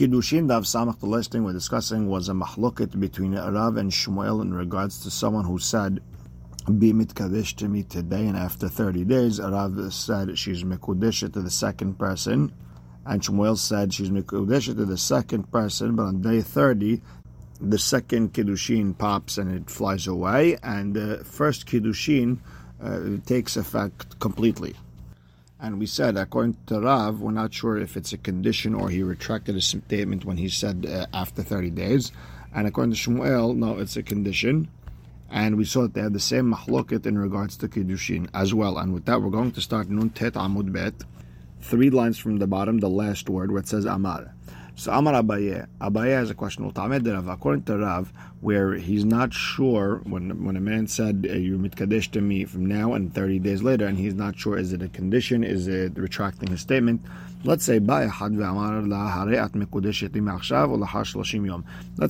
Kiddushin Daf Samach, the last thing we're discussing was a mahloket between Rav and Shmuel in regards to someone who said, be mitkadesh to me today and after 30 days. Rav said she's mekudesh to the second person, and Shmuel said she's mekudesh to the second person, but on day 30, the second kiddushin pops and it flies away, and the first kiddushin uh, takes effect completely. And we said, according to Rav, we're not sure if it's a condition or he retracted his statement when he said uh, after 30 days. And according to Shmuel, no, it's a condition. And we saw that they had the same mahloket in regards to Kiddushin as well. And with that, we're going to start Nun Tet Amud Bet. Three lines from the bottom, the last word where it says Amar. So Amar Abaye. Abaye has a question. According to Rav, where he's not sure when when a man said eh, you mitkadesh to me from now and 30 days later, and he's not sure is it a condition, is it retracting his statement. Let's say Let's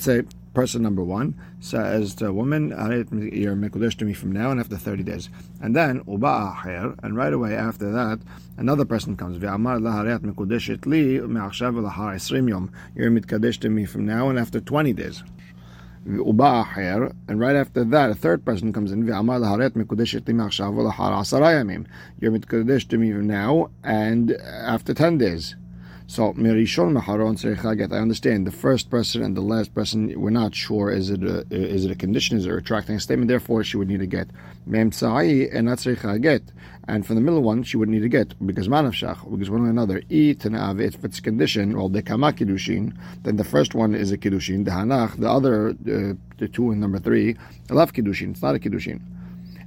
say person number one says to a woman, you're Mikudesh to me from now and after 30 days. And then, and right away after that, another person comes, you're mitkadesh to me from now and after 20 days. And right after that, a third person comes in, You're mitkadesh to me from now and after 10 days. So Mirishon Maharon Tzrichaget. I understand the first person and the last person. We're not sure is it a, is it a condition? Is it a retracting statement? Therefore, she would need to get Mem and not get. And for the middle one, she would need to get because Manavshach because one or another. If it's condition, well, the Kama Kiddushin, then the first one is a Kiddushin. The Hanach, the other, uh, the two and number three, I love Kiddushin. It's not a Kiddushin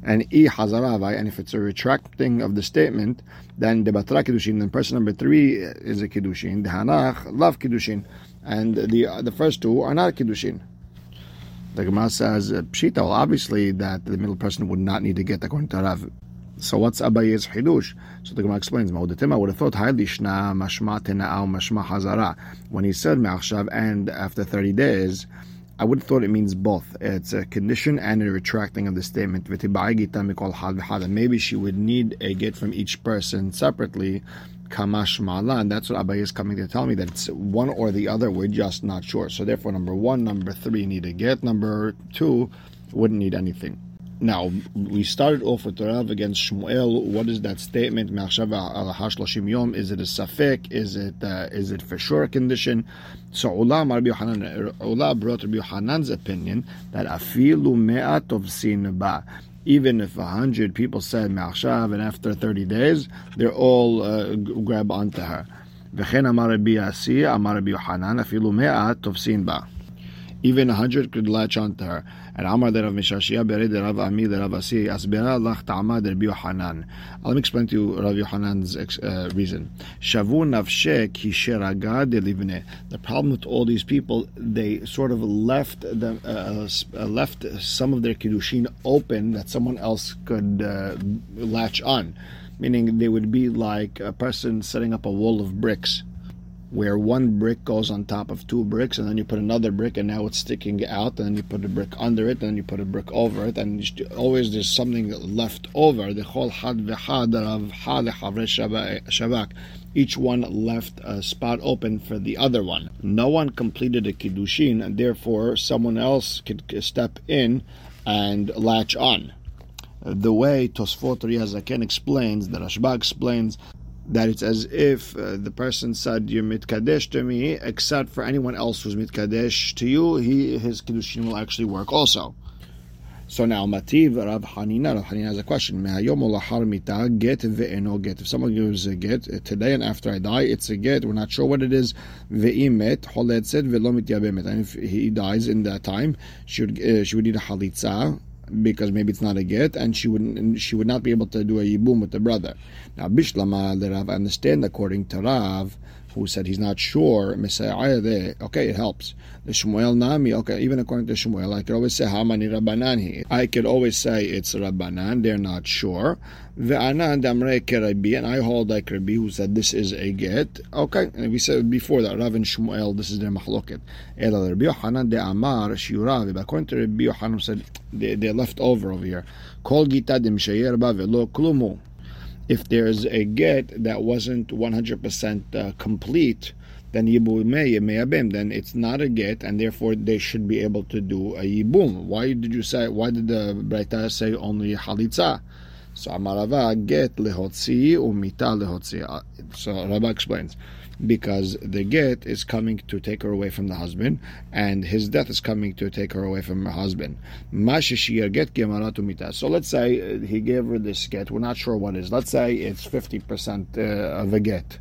and i hazaravai, and if it's a retracting of the statement, then the batra kiddushin. Then person number three is a kiddushin. The hanach love kiddushin, and the the first two are not kiddushin. The Gemara says uh, pshita. Well, obviously that the middle person would not need to get according to Rav. So what's Abaye's chidush? So the Gemara explains. I would have thought Hailishna mashma tena'au mashma hazara. When he said me'achshav and after thirty days. I would have thought it means both. It's a condition and a retracting of the statement. Maybe she would need a get from each person separately. Kamash and that's what Abaye is coming to tell me that it's one or the other. We're just not sure. So therefore, number one, number three need a get. Number two wouldn't need anything. Now, we started off with Rav against Shmuel. What is that statement? Is it a safek? Is it uh, is it for sure a condition? So Ula brought Rabbi Hanan's opinion that afilu me'at of sin ba. Even if a hundred people said Ma'ashav and after 30 days, they're all uh, grab onto her. וכן אמר רבי אסי, אמר רבי יוחנן, אפילו מאה תופסין בה. Even a hundred could latch onto her. And Amar de Rav Mishashia bere de Rav Ami de Rav Asi asbera lach ta'ama de Rabbi Yohanan. Let me explain to you Rav Yohanan's uh, reason. Shavu nafshek ki sheraga de. The problem with all these people, they sort of left uh, uh, left some of their kiddushin open that someone else could uh, latch on. Meaning they would be like a person setting up a wall of bricks where one brick goes on top of two bricks, and then you put another brick, and now it's sticking out, and then you put a brick under it, and then you put a brick over it, and always there's something left over. The whole had v'had of had shavak. Each one left a spot open for the other one. No one completed a kiddushin, and therefore someone else could step in and latch on the way Tosfot Riyazaken explains, the Rashba explains that it's as if uh, the person said you're mitkadesh to me, except for anyone else who's mitkadesh to you, he his kiddushin will actually work also. So now Mativ Rav Hanina, Rav Hanina has a question. get ve'eno get. If someone gives a get uh, today and after I die, it's a get. We're not sure what it is. Ve'imet holetzet ve'lo mityabemet. And if he dies in that time, she would uh, she would need a halitza because maybe it's not a get, and she wouldn't she would not be able to do a yibum with the brother. Now Bishlama the Rav, I understand according to Rav, who said he's not sure, okay, it helps. The Shmuel Nami, okay, even according to Shmuel, I could always say Hamani Rabbanan I could always say it's Rabbanan, they're not sure. Ve'anan damre and I hold like Rabbi who said this is a get. Okay, and we said before that Rav and Shmuel, this is their mahloket. Ela Rabbi Yohanan de Amar shiuravi, according to Rabbi Yohanan said they, they're left over over here. Kol gita dim sheyer ba klumu if there's a get that wasn't 100% uh, complete, then yibum then it's not a get, and therefore they should be able to do a yibum. Why did you say? Why did the Breita say only halitza? So Amarava get lehotzi umita lehotzi. So Rabbi explains because the get is coming to take her away from the husband, and his death is coming to take her away from her husband. get So let's say he gave her this get. We're not sure what is. Let's say it's fifty percent uh, of a get.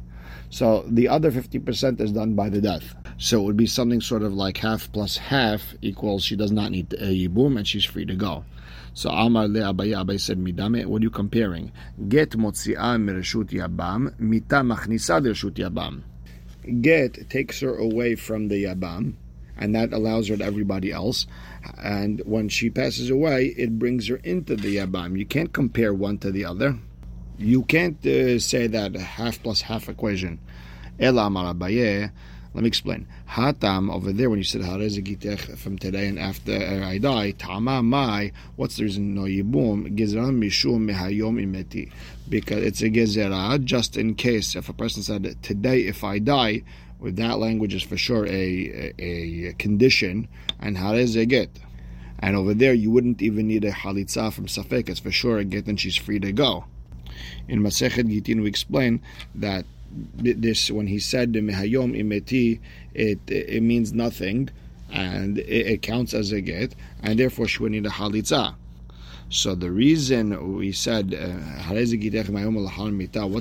So the other fifty percent is done by the death. So it would be something sort of like half plus half equals she does not need a yibum and she's free to go. So Amar le Abaye, Abaye said, Midame, what are you comparing? Get motzi'ah mireshut yabam, mita machnisa lireshut yabam. Get takes her away from the yabam, and that allows her to everybody else. And when she passes away, it brings her into the yabam. You can't compare one to the other. You can't uh, say that half plus half equation. Ela Amar Abaye, let me explain. Hatam over there when you said Harezegitech from today and after uh, I die, Tama Mai, what's the reason no yibum? Gizran Mishum Mehayom Imeti. Because it's a gezerah, just in case if a person said today if I die, with that language is for sure a, a, a condition, and Harezegit. And over there, you wouldn't even need a halitza from Safek. It's for sure a get and she's free to go. In Masechet Gitin, we explain that this when he said mehayom imeti, it it means nothing, and it, it, counts as a get, and therefore she would need a halitza. So the reason we said uh, what's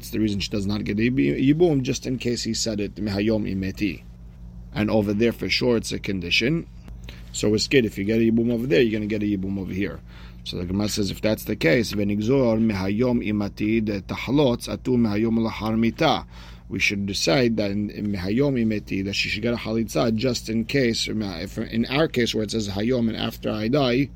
the reason she does not get yibum? Just in case he said it mehayom imeti, and over there for sure it's a condition. So it's good if you get a yibum over there, you're going to get a yibum over here. So the Gemara says, if that's the case, We should decide that in, mehayom imati that she should get a halitza just in case. If in our case where it says hayom and after I die,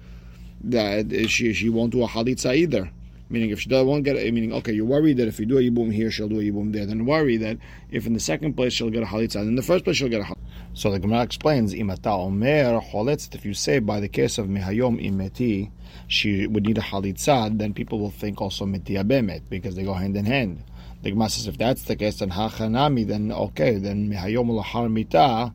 that she she won't do a halitza either. Meaning, if she won't get, a, meaning, okay, you're worried that if you do a yibum here, she'll do a yibum there. Then worry that if in the second place she'll get a halitza, and in the first place she'll get a halitza. So the Gemara explains, imata omer choletz. If you say by the case of mihayom imeti, she would need a halitza, then people will think also meti abemet because they go hand in hand. The Gemara says, if that's the case, then hachanami, then okay, then mihayom lahar mita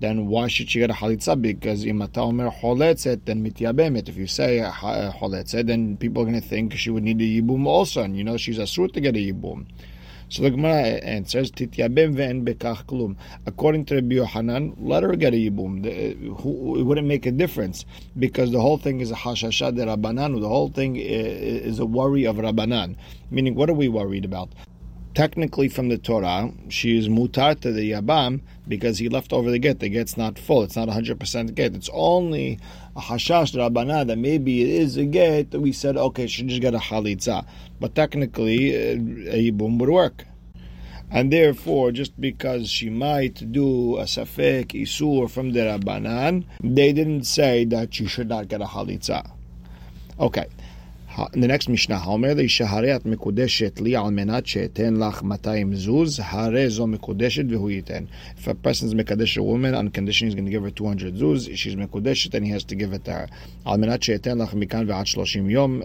then why should she get a halitza? Because imata omer choletzet, then mityabemet. If you say uh, choletzet, uh, then people are going to think she would need a yibum also, and you know she's asur to get a yibum. So the Gemara answers, Tityabem ve'en bekach klum. According to Rabbi Yohanan, let her get a yibum. Uh, it wouldn't make a difference because the whole thing is a hashasha de rabbanan. The whole thing is a worry of rabbanan. Meaning, what are we worried about? Technically from the Torah, she is mutar to the Yabam because he left over the get. The get's not full. It's not 100% get. It's only a hashash rabbanah that maybe it is a get that we said, okay, she just get a halitza. But technically, uh, a yibum would work. And therefore, just because she might do a safek isur from the rabbanan, they didn't say that she should not get a halitza. Okay, in the next Mishnah, האומר לאישה הרי את מקודשת לי על מנת שאתן לך 200 זוז, הרי זו מקודשת והוא ייתן. If a person is מקדש a woman on condition he's going to give her 200 זוז, she's מקודשת and he has to give it to her. על מנת שאתן לך מכאן ועד 30 יום,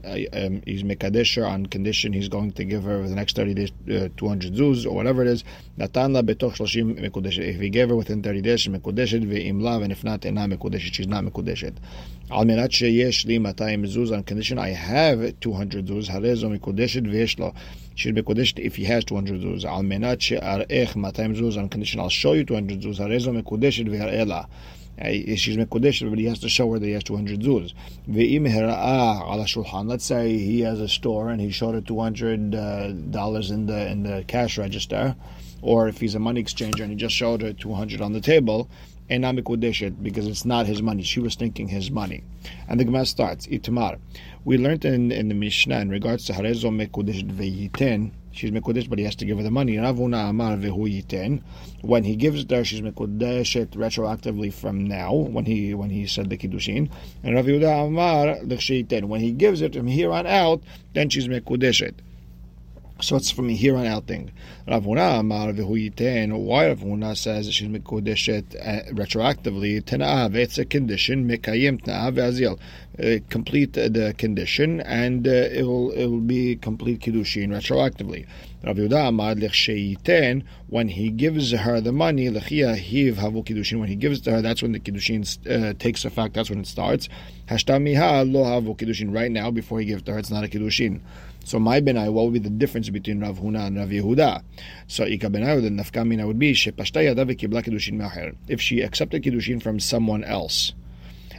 he's מקדש her on condition he's going to give her for the next 30 days uh, 200 זוז, or whatever it is, נתן לה בתוך 30 מקודשת. If he gave her within 30 days she's מקודשת, ואם לאו, and if not, אינה מקודשת, she's not מקודשת. על מנת שיש לי 200 זוז on condition I have 200 zuz, הרי זו מקודשת ויש לו, she's מקודשת if he has 200 זוז, על מנת שאראך 200 זוז on condition I'll show you 200 זוז, הרי זו מקודשת ויראה לה. she's מקודשת, but he has to show her that he has 200 zuz. ואם הראה על השולחן, let's say he has a store and he showed her 200 uh, dollars in the in the cash register, or if he's a money exchanger and he just showed her 200 on the table, Ena Mikudeshet, because it's not his money. She was thinking his money. And the Gemara starts, Itamar. We learned in, in the Mishnah in regards to Harezo Mekudeshet Veyiten, she's Mekudesh, but he has to give her the money. Rav Huna Amar Vehu Yiten. When he gives it her, she's Mekudeshet retroactively from now, when he when he said the Kiddushin. And Rav Yehuda Amar L'chshiten. When he gives it from here on out, then she's Mekudeshet. So it's from here on out thing. Rav Huna Amar v'hu Why Rav Huna says she's mekodeshet uh, retroactively? Tena'av. It's a condition. Mekayim tena'av ve'azil. uh, complete the condition, and uh, it will it will be complete kiddushin retroactively. Rav Yehuda Amad Lechsheiten, when he gives her the money, Lechia Hiv Havu Kiddushin, when he gives to her, that's when the Kiddushin uh, takes effect, that's when it starts. Hashtamiha Lo Havu Kiddushin, right now, before he gives to her, it's not a Kiddushin. So my benai, what would be the difference between Rav Huna and Rav Yehuda? So Ika benai, the nafkamina would be Shepashta Yadav Kibla Kiddushin Maher. If she accepted Kiddushin from someone else.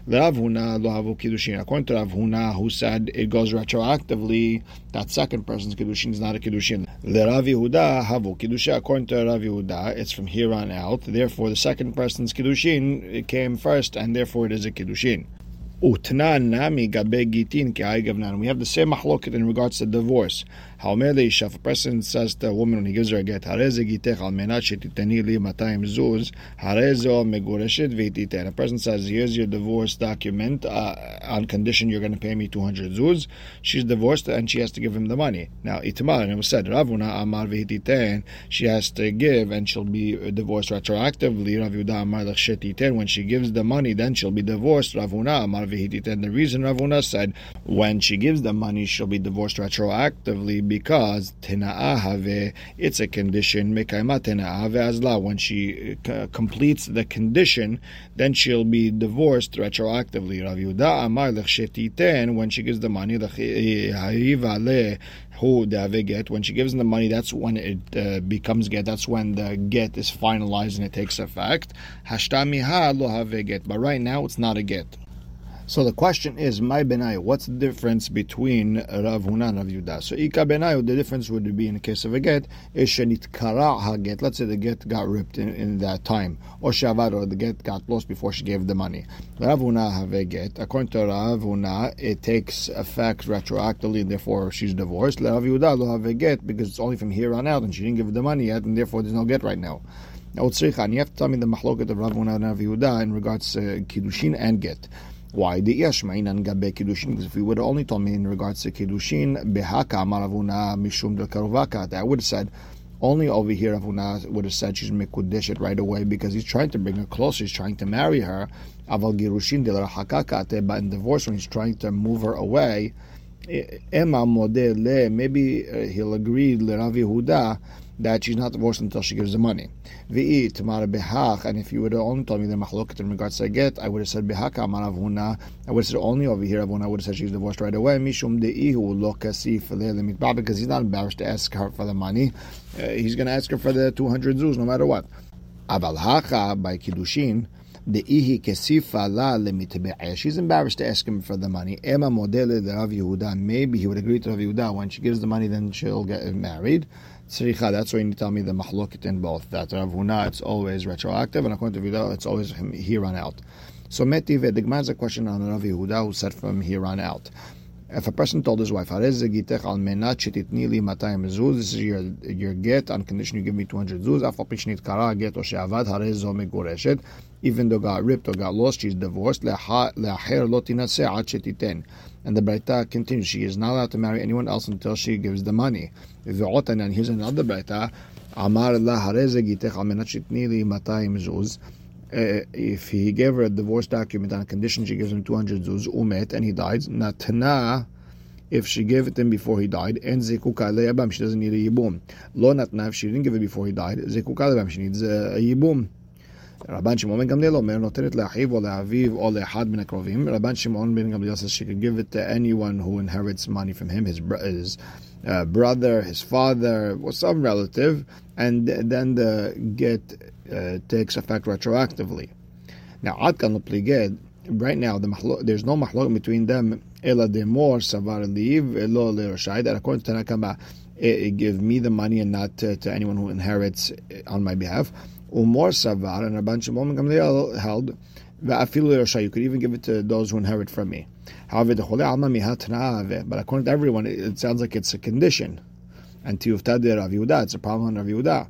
Rav Huna lo havu kiddushin. According to Rav Huna, who said it goes retroactively, that second person's kiddushin is not a kiddushin. The Rav Yehuda havu kiddushin. According to Rav Yehuda, it's from here on out. Therefore, the second person's kiddushin came first, and therefore it is a kiddushin. Utnan nami gabe gitin ki We have the same mahloket in regards to divorce. Leisha, if a person says to a woman when he gives her a get, hareze gitech al menat shetitani li matayim zuz, hareze o megureshet v'ititen. A person says, here's your divorce document, uh, on condition you're going to pay me 200 zuz. She's divorced and she has to give him the money. Now, itamar, and it was said, Rav Huna amar v'ititen, she has to give and she'll be divorced retroactively. Rav Yudah amar l'shetiten, when she gives the money, then she'll be divorced. Rav Huna amar v'ititen. The reason Rav Huna said, when she gives the money, she'll be divorced retroactively because tena'ahave, it's a condition, azla. When she uh, completes the condition, then she'll be divorced retroactively. Rav Yudah amar lechshetiten, when she gives the money, who get. When she gives them the money, that's when it uh, becomes get. That's when the get is finalized and it takes effect. Hashtamiha lo get. But right now, it's not a get. So the question is, my benayu, what's the difference between Rav Huna and Rav Yudah? So Ika benayu, the difference would be in the case of a get, is shenit kara haget. Let's say the get got ripped in, in that time, or shavad, or the get got lost before she gave the money. Rav Huna have a get. According to Rav Huna, it takes effect retroactively, and therefore she's divorced. Rav Yudah lo have a get because it's only from here on out, and she didn't give the money yet, and therefore there's no get right now. Now, and you have to tell me the mahloket of Rav Huna and Rav Yehuda in regards to kiddushin and get. Why? The Yashmainan Gabe Kiddushin, because if we would only told me in regards to Kiddushin, Behaka Maravuna Mishum del Karovaka, I would have said, only over here Avuna would have said she's Mikudeshet right away because he's trying to bring her closer, he's trying to marry her. Aval Girushin del but in divorce when he's trying to move her away, Emma Modele, maybe uh, he'll agree, Ravi Huda, that she's not divorced until she gives the money. V'i tamara behach, and if you would have only told me the machloket in regards to get, I would have said behaka amar avuna. I would have said only over here avuna. I would have said she's divorced right away. Mishum deihu lo kasif because he's not embarrassed to ask her for the money. Uh, he's going to ask her for the 200 zuz no matter what. Aval hacha by kiddushin. She's embarrassed to ask him for the money. Emma modele Rav Yehuda. Maybe he would agree to Rav Yehuda. When she gives the money, then she'll get married. Tzricha, that's why you need to tell me the mahloket in both. That Rav Huna, it's always retroactive, and according to Yehuda, it's always here on out. So Metiv, the Gemara has a question on Rav Yehuda who said from here on out. If a person told his wife, This is your, your get on condition you give me 200 zuz, get or even though got ripped or got lost, she's divorced. And the Braita continues, she is not allowed to marry anyone else until she gives the money. And here's another Braita, uh, if he gave her a divorce document on a condition she gives him 200 zuz, umet, and he dies, natna, if she gave it to him before he died, and zekuka leyabam, she doesn't need a yibum. Lo natna, if she didn't give it before he died, zekuka leyabam, she needs a, a yibum. רבן שמעון בן גמליאל אומר, נותנת לאחיו או לאביו או לאחד מן הקרובים. רבן שמעון בן גמליאל says she could give it to anyone who inherits money from him, his, his uh, brother, his father, or some relative, and then the get uh, takes effect retroactively. Now, Ad kan right now the there's no mahlok between them. Ela demor savar liv elo leroshai. That according to Tanakama, give me the money and not to, to anyone who inherits on my behalf. Umor savar and a Rabban Shimon Gamliel held. You could even give it to those who inherit from me. However, the chole alma But according to everyone, it, sounds like it's a condition. And to Yuftad Rav Yehuda, it's a problem on Rav Yehuda.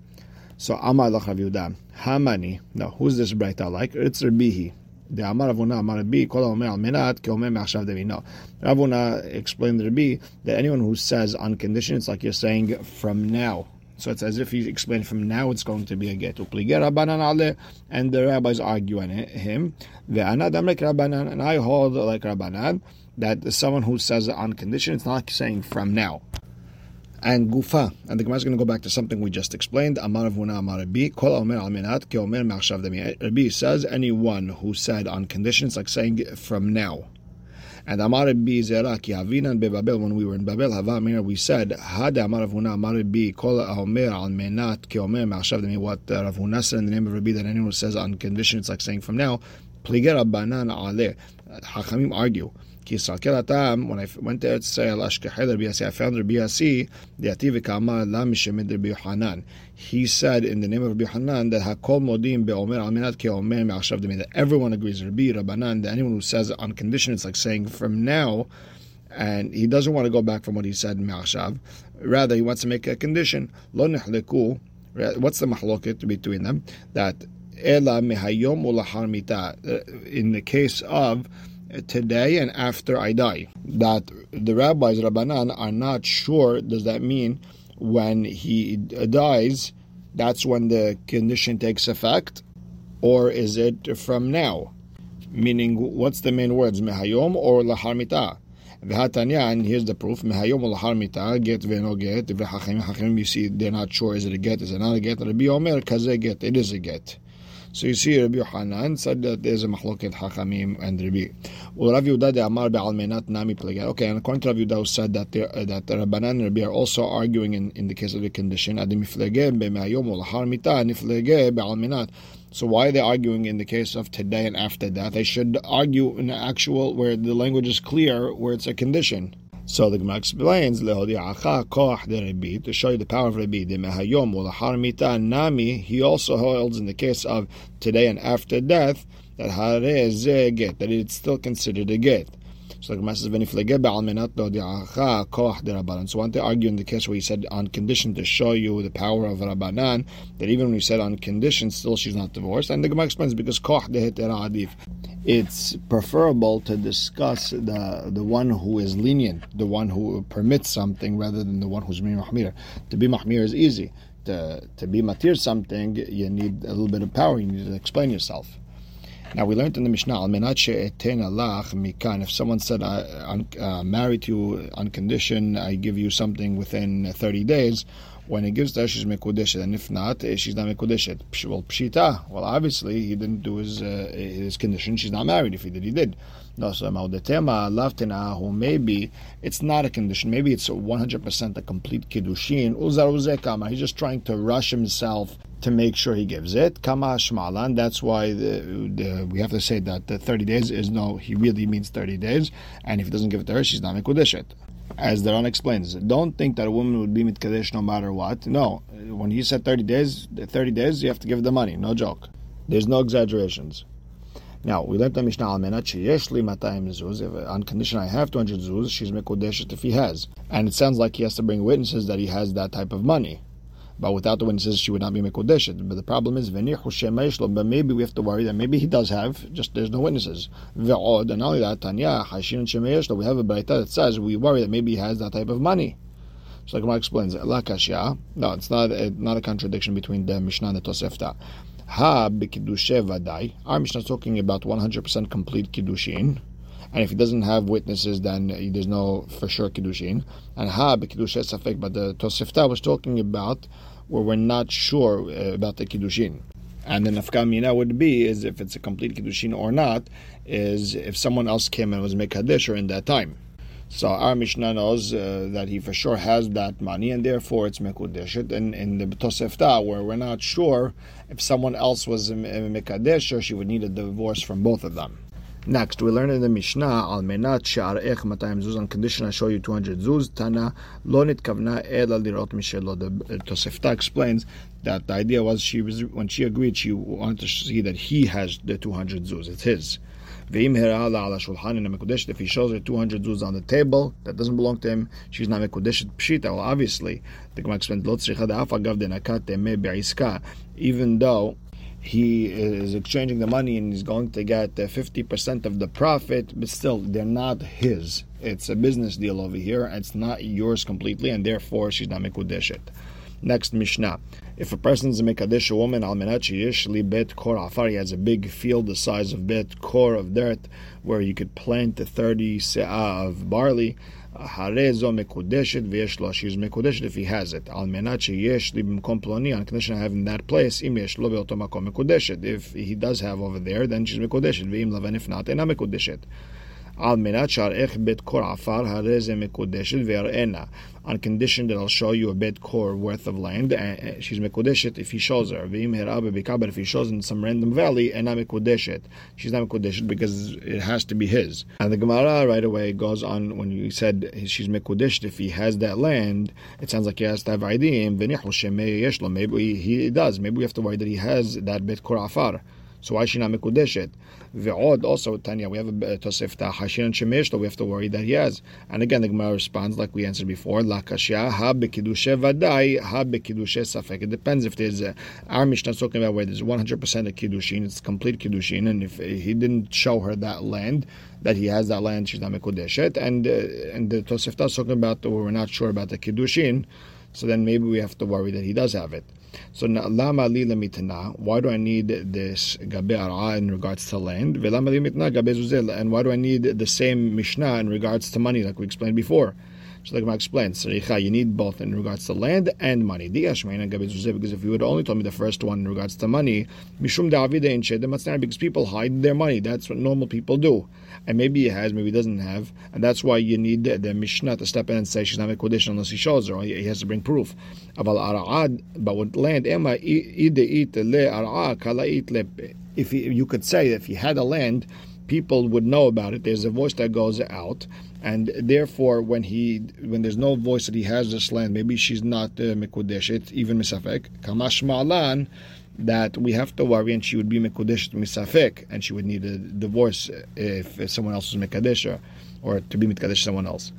So Amar Lach Rav Yehuda, Hamani. No, who's this Braita like? It's Rabbihi. The Amar Avuna Amar Rabbi Kol Omer Al Menat Ke Omer Me'achshav Devi. No, Rav Huna explained to Rabbi that anyone who says on condition, it's like you're saying from now. So it's as if he explained from now it's going to be a get. And the rabbis argue on him. And I hold like Rabbanan that someone who says on condition, it's not saying from now. And gufa, and the Gemara is going to go back to something we just explained. Amar Vuna Amar Rabbi, Kol Omer Al Menat, Ki Omer Demi. Rabbi says anyone who said on conditions, like saying from now. And Amar Rabbi Zera Ki Havinan Babel when we were in Babel Hava we said Hada Amar Rav Huna Amar Rabbi Kol Omer Al Menat Ki Omer Machshav Demi. What uh, Rav Huna said in the name of Rabbi that anyone says on conditions, like saying from now. Pliger Abanan Aleh. Hachamim argue. When I went to Rabbi I found Rabbi Yasi. He said in the name of Rabbi Hanan that Hakol Modim Be'omer Al Minat Ke Omer Me'ashav that everyone agrees, Rabbi Rabbanan, that anyone who says on condition, it's like saying from now, and he doesn't want to go back from what he said Me'ashav. Rather, he wants to make a condition. Lo. What's the mahloket between them? That Ela Mehayom Ulahar Mita. Uh, in the case of today and after I die. That the rabbis, Rabbanan, are not sure, does that mean when he dies, that's when the condition takes effect? Or is it from now? Meaning, what's the main words, mehayom or laharmita? V'hatanya, and here's the proof, mehayom or laharmita, get v'no get, v'hachim, you see, they're not sure, is it a get, is it not a get? Rabbi Omer, kaze get, it is a get. So you see, Rabbi Yohanan said that there's a machloket Hachamim and Rabbi. Well, Rabbi Yehuda Amar be'almenat nami plegel. Okay, and according to Rabbi Yehuda, said that uh, that Rabbanan and Rabbi are also arguing in, in the case of the condition. Adim iflege be'mayom ulahar mita niflege be'almenat. So why are they arguing in the case of today and after that? They should argue in the actual where the language is clear, where it's a condition. So the Gemara explains to show you the power of Rabbi. The Mehayomul Harmita nami. He also holds in the case of today and after death that get that it's still considered a get. So the Gemara says, So want to argue in the case where he said on condition to show you the power of Rabbanan, that even when he said on condition, still she's not divorced. And the Gemara explains because it's preferable to discuss the the one who is lenient, the one who permits something, rather than the one who's mahmir. To be mahmir is easy. To, to be matir something, you need a little bit of power. You need to explain yourself. Now we learned in the Mishnah, al mikan. If someone said, "I uh, married to you on condition, I give you something within 30 days," when he gives her, she's mekudeshet, and if not, eh, she's not mekudeshet. Well, pshita. Well, obviously he didn't do his uh, his condition. She's not married. If he did, he did. No, so maudetema lavtina, who maybe it's not a condition. Maybe it's 100% a complete kiddushin. Uzar He's just trying to rush himself to make sure he gives it. Kama shmalan. That's why the, the, we have to say that the 30 days is no. He really means 30 days, and if he doesn't give it to her, she's not mekudeshet as the Ran explains. Don't think that a woman would be mitkadesh no matter what. No, when he said 30 days, 30 days, you have to give the money. No joke. There's no exaggerations. Now, we learned the Mishnah al menat matayim zuz. On condition I have 200 zuz, she's mekodeshet if he has. And it sounds like he has to bring witnesses that he has that type of money. But without the witnesses, she would not be mekodeshet. But the problem is, but maybe we have to worry that maybe he does have, just there's no witnesses. And not only that, Tanya, we have a baita that says we worry that maybe he has that type of money. So like Gemara explains. No, it's not a, not a contradiction between the Mishnah and the Tosefta. Ha. Our Mishnah is talking about 100% complete kiddushin. And if he doesn't have witnesses, then there's no for sure kiddushin. And ha b'kiddushin safek. But the Tosefta was talking about where we're not sure uh, about the kiddushin. And the nafkamina would be is if it's a complete kiddushin or not, is if someone else came and was mekadesher in that time. So our Mishnah knows uh, that he for sure has that money, and therefore it's mekudeshet. And in the Tosefta, where we're not sure if someone else was a mekadesher, she would need a divorce from both of them. Next, we learn in the Mishnah, Al menat she'arech matayim zuz, on condition I show you 200 zuz, Tana, lo nitkavna ela lirot mishelo. The uh, Tosefta explains that the idea was she was when she agreed, she wanted to see that he has the 200 zuz, it's his. If he shows her 200 zuz on the table, that doesn't belong to him, she's not mekudeshet pshita. Well, obviously, the Gemara explains, even though he is exchanging the money and he's going to get uh, 50% of the profit, but still, they're not his. It's a business deal over here. It's not yours completely, and therefore she's not mikudeshet. Next Mishnah. If a person is a Mekadesh, woman, al yishli bet kor afar, he has a big field the size of bet kor of dirt, where you could plant the 30 se'ah of barley, V'yesh lo. She's mekudeshet if he has it. Al menat sheyesh li b'mkom ploni. On condition of having that place, im yesh lo be'oto makom mekudeshet. If he does have over there, then she's mekudeshet. V'im laven if not, ena mekudeshet al menat sharech bet kor afar hareze mekodeshet ve'arena. On condition that I'll show you a bet kor worth of land, and she's mekodeshet if he shows her. Ve'im herabe bekaber if he shows in some random valley, and I'm mekodeshet. She's not mekodeshet because it has to be his. And the Gemara right away goes on when you said she's mekodeshet if he has that land. It sounds like he has to have idim. Maybe he does. Maybe we have to worry that he has that bet kor afar. So why is she not Mekudeshet? Ve'od, also, Tanya, we have a Tosefta Hashin and Shemesh, that we have to worry that he has. And again, the Gemara responds like we answered before, La Kashya, Ha Bekidushe Vadai, Ha Bekidushe Safek. It depends if there's, a, our Mishnah is talking about where there's 100% of Kiddushin, it's complete Kiddushin, and if he didn't show her that land, that he has that land, she's not Mekudeshet. And, uh, and the Tosefta is talking about, where we're not sure about the Kiddushin, so then maybe we have to worry that he does have it. So? Why do I need this gabe in regards to land? And why do I need the same mishnah in regards to money, like we explained before? So the Gemara explains, you need both in regards to land and money. Because if you would only told me the first one in regards to money, because people hide their money. That's what normal people do. And maybe he has, maybe he doesn't have. And that's why you need the, the Mishnah to step in and say she's not a Kodesh unless he shows her. He has to bring proof. But with land, if you could say if he had a land, people would know about it. There's a voice that goes out, and therefore, when he when there's no voice that he has this land, maybe she's not uh, even misafek. Kamash ma'alan, that we have to worry, and she would be mikudeshet misafek, and she would need a divorce if, someone else was mikadesha, or to be mikadesh someone else.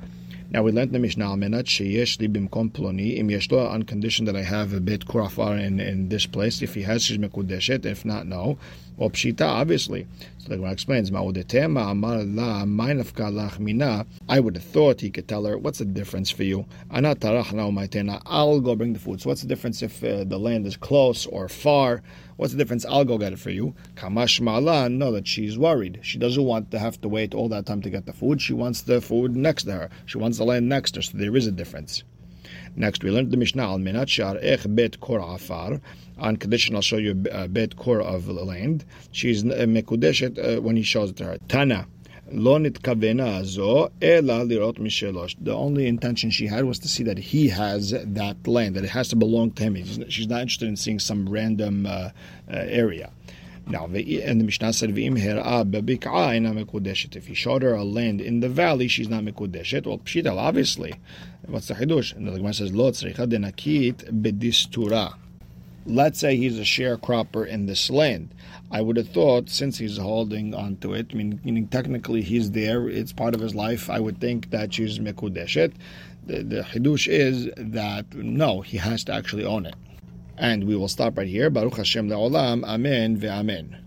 Now we learned the Mishnah Almenat sheyesh li bimkom im yesh on condition that I have a bit kurafar in, in this place. If he has, she's mekudeshet. If not, no. Or pshita, obviously. So the Gemara explains, Ma'udetema amar la ma'inafka lach mina. I would have thought he could tell her, what's the difference for you? Ana tarach na I'll go bring the food. So what's the difference if uh, the land is close or far? What's the difference? I'll go get it for you. Kamash ma'ala, know that she's worried. She doesn't want to have to wait all that time to get the food. She wants the food next to her. She wants the land next to her. So there is a difference. Next, we learned the Mishnah al menat ech bet kor afar. On condition, I'll show you a bet kor of land. She's mekudeshet uh, when he shows it to her. Tana. The only intention she had was to see that he has that land, that it has to belong to him. She's not interested in seeing some random uh, uh, area. Now, and the Mishnah said, If he showed her a land in the valley, she's not mekudeshet. Well, pshita, obviously. What's the chidush? And the Gemara says, Lo tzricha denakit bedistura let's say he's a sharecropper in this land. I would have thought, since he's holding onto it, meaning, meaning technically he's there, it's part of his life, I would think that she's mekudeshet. The, the chidush is that no, he has to actually own it. And we will stop right here. Baruch Hashem le'olam. Amen ve'amen.